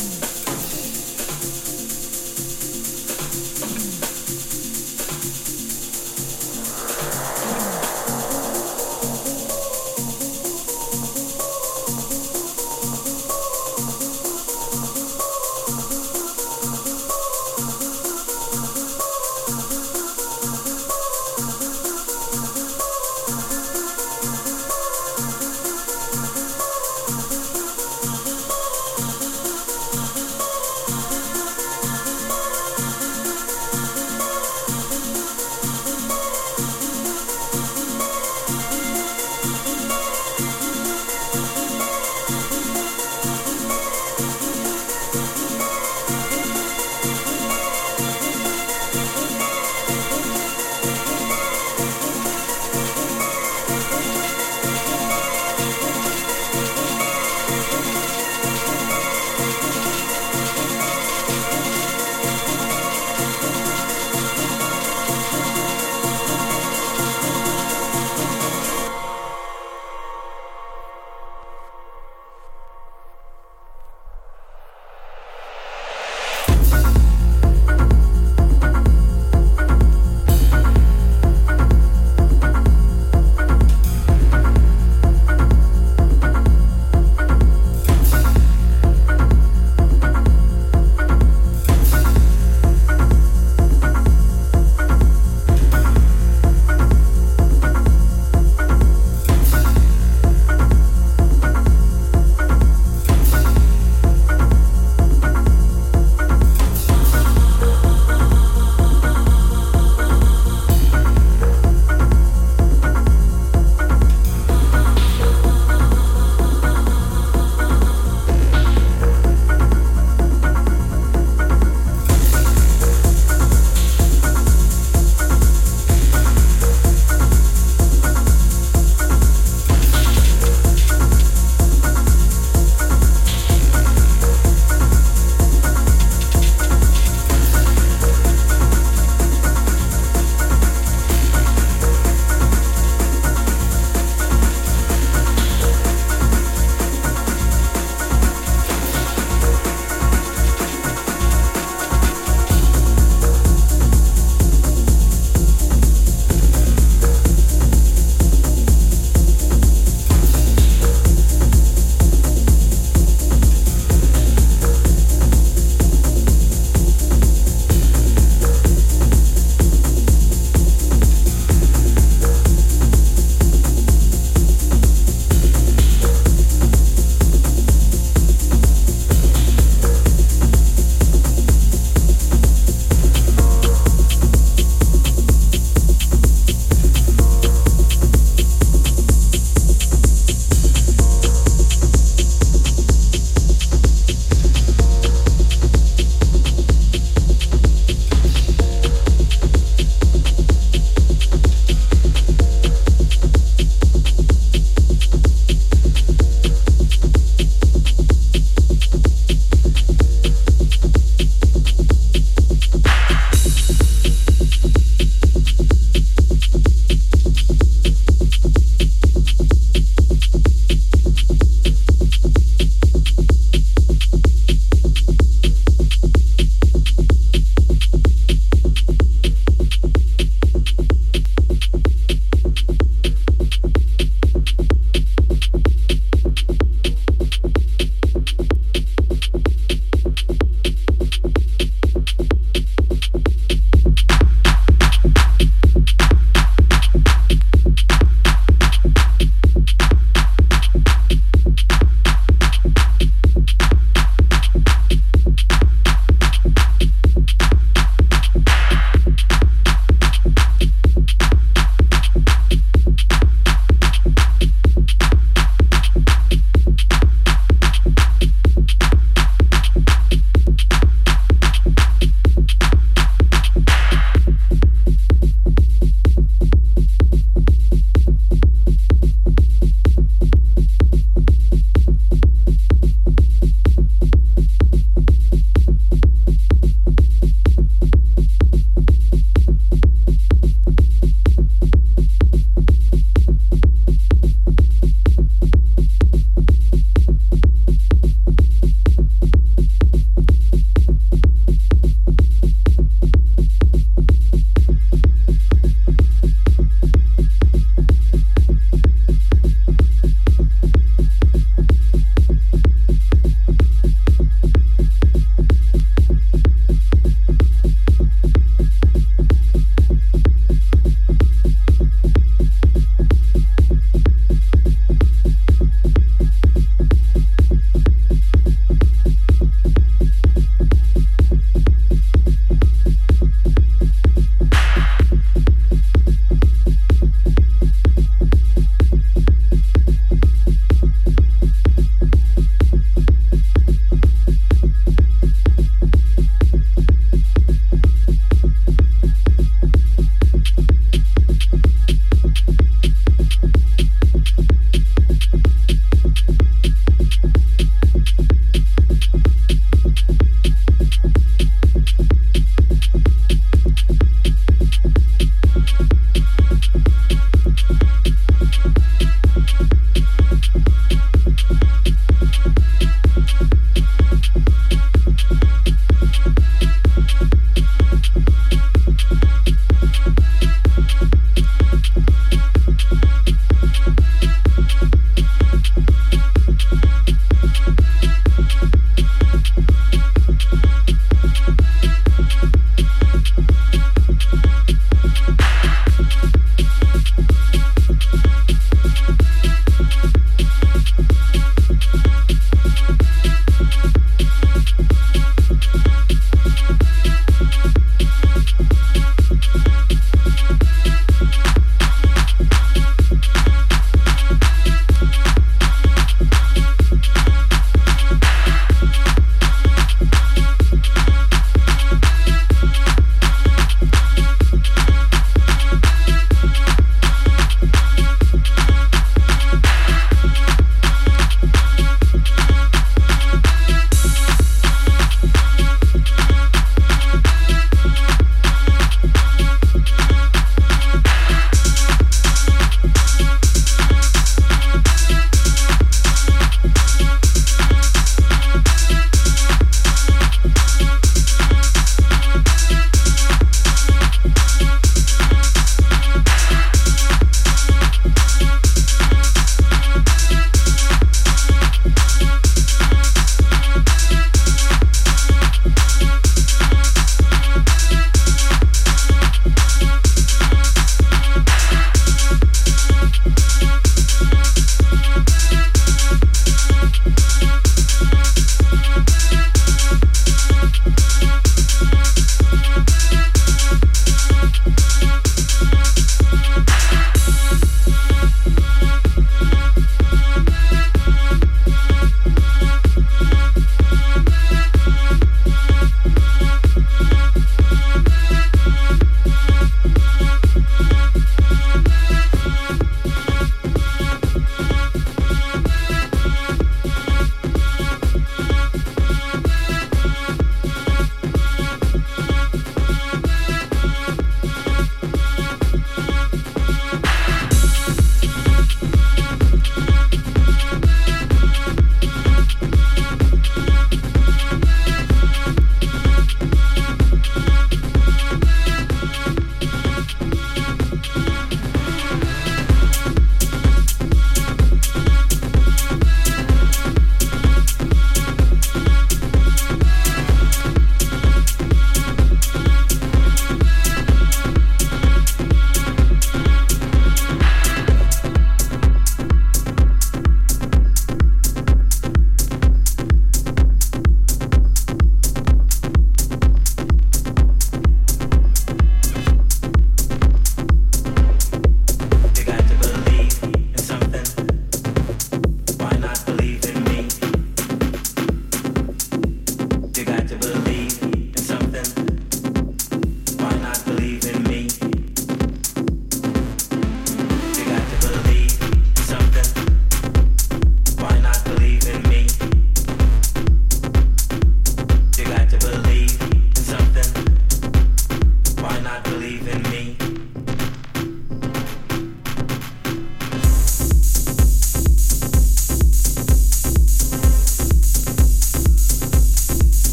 Mm-hmm.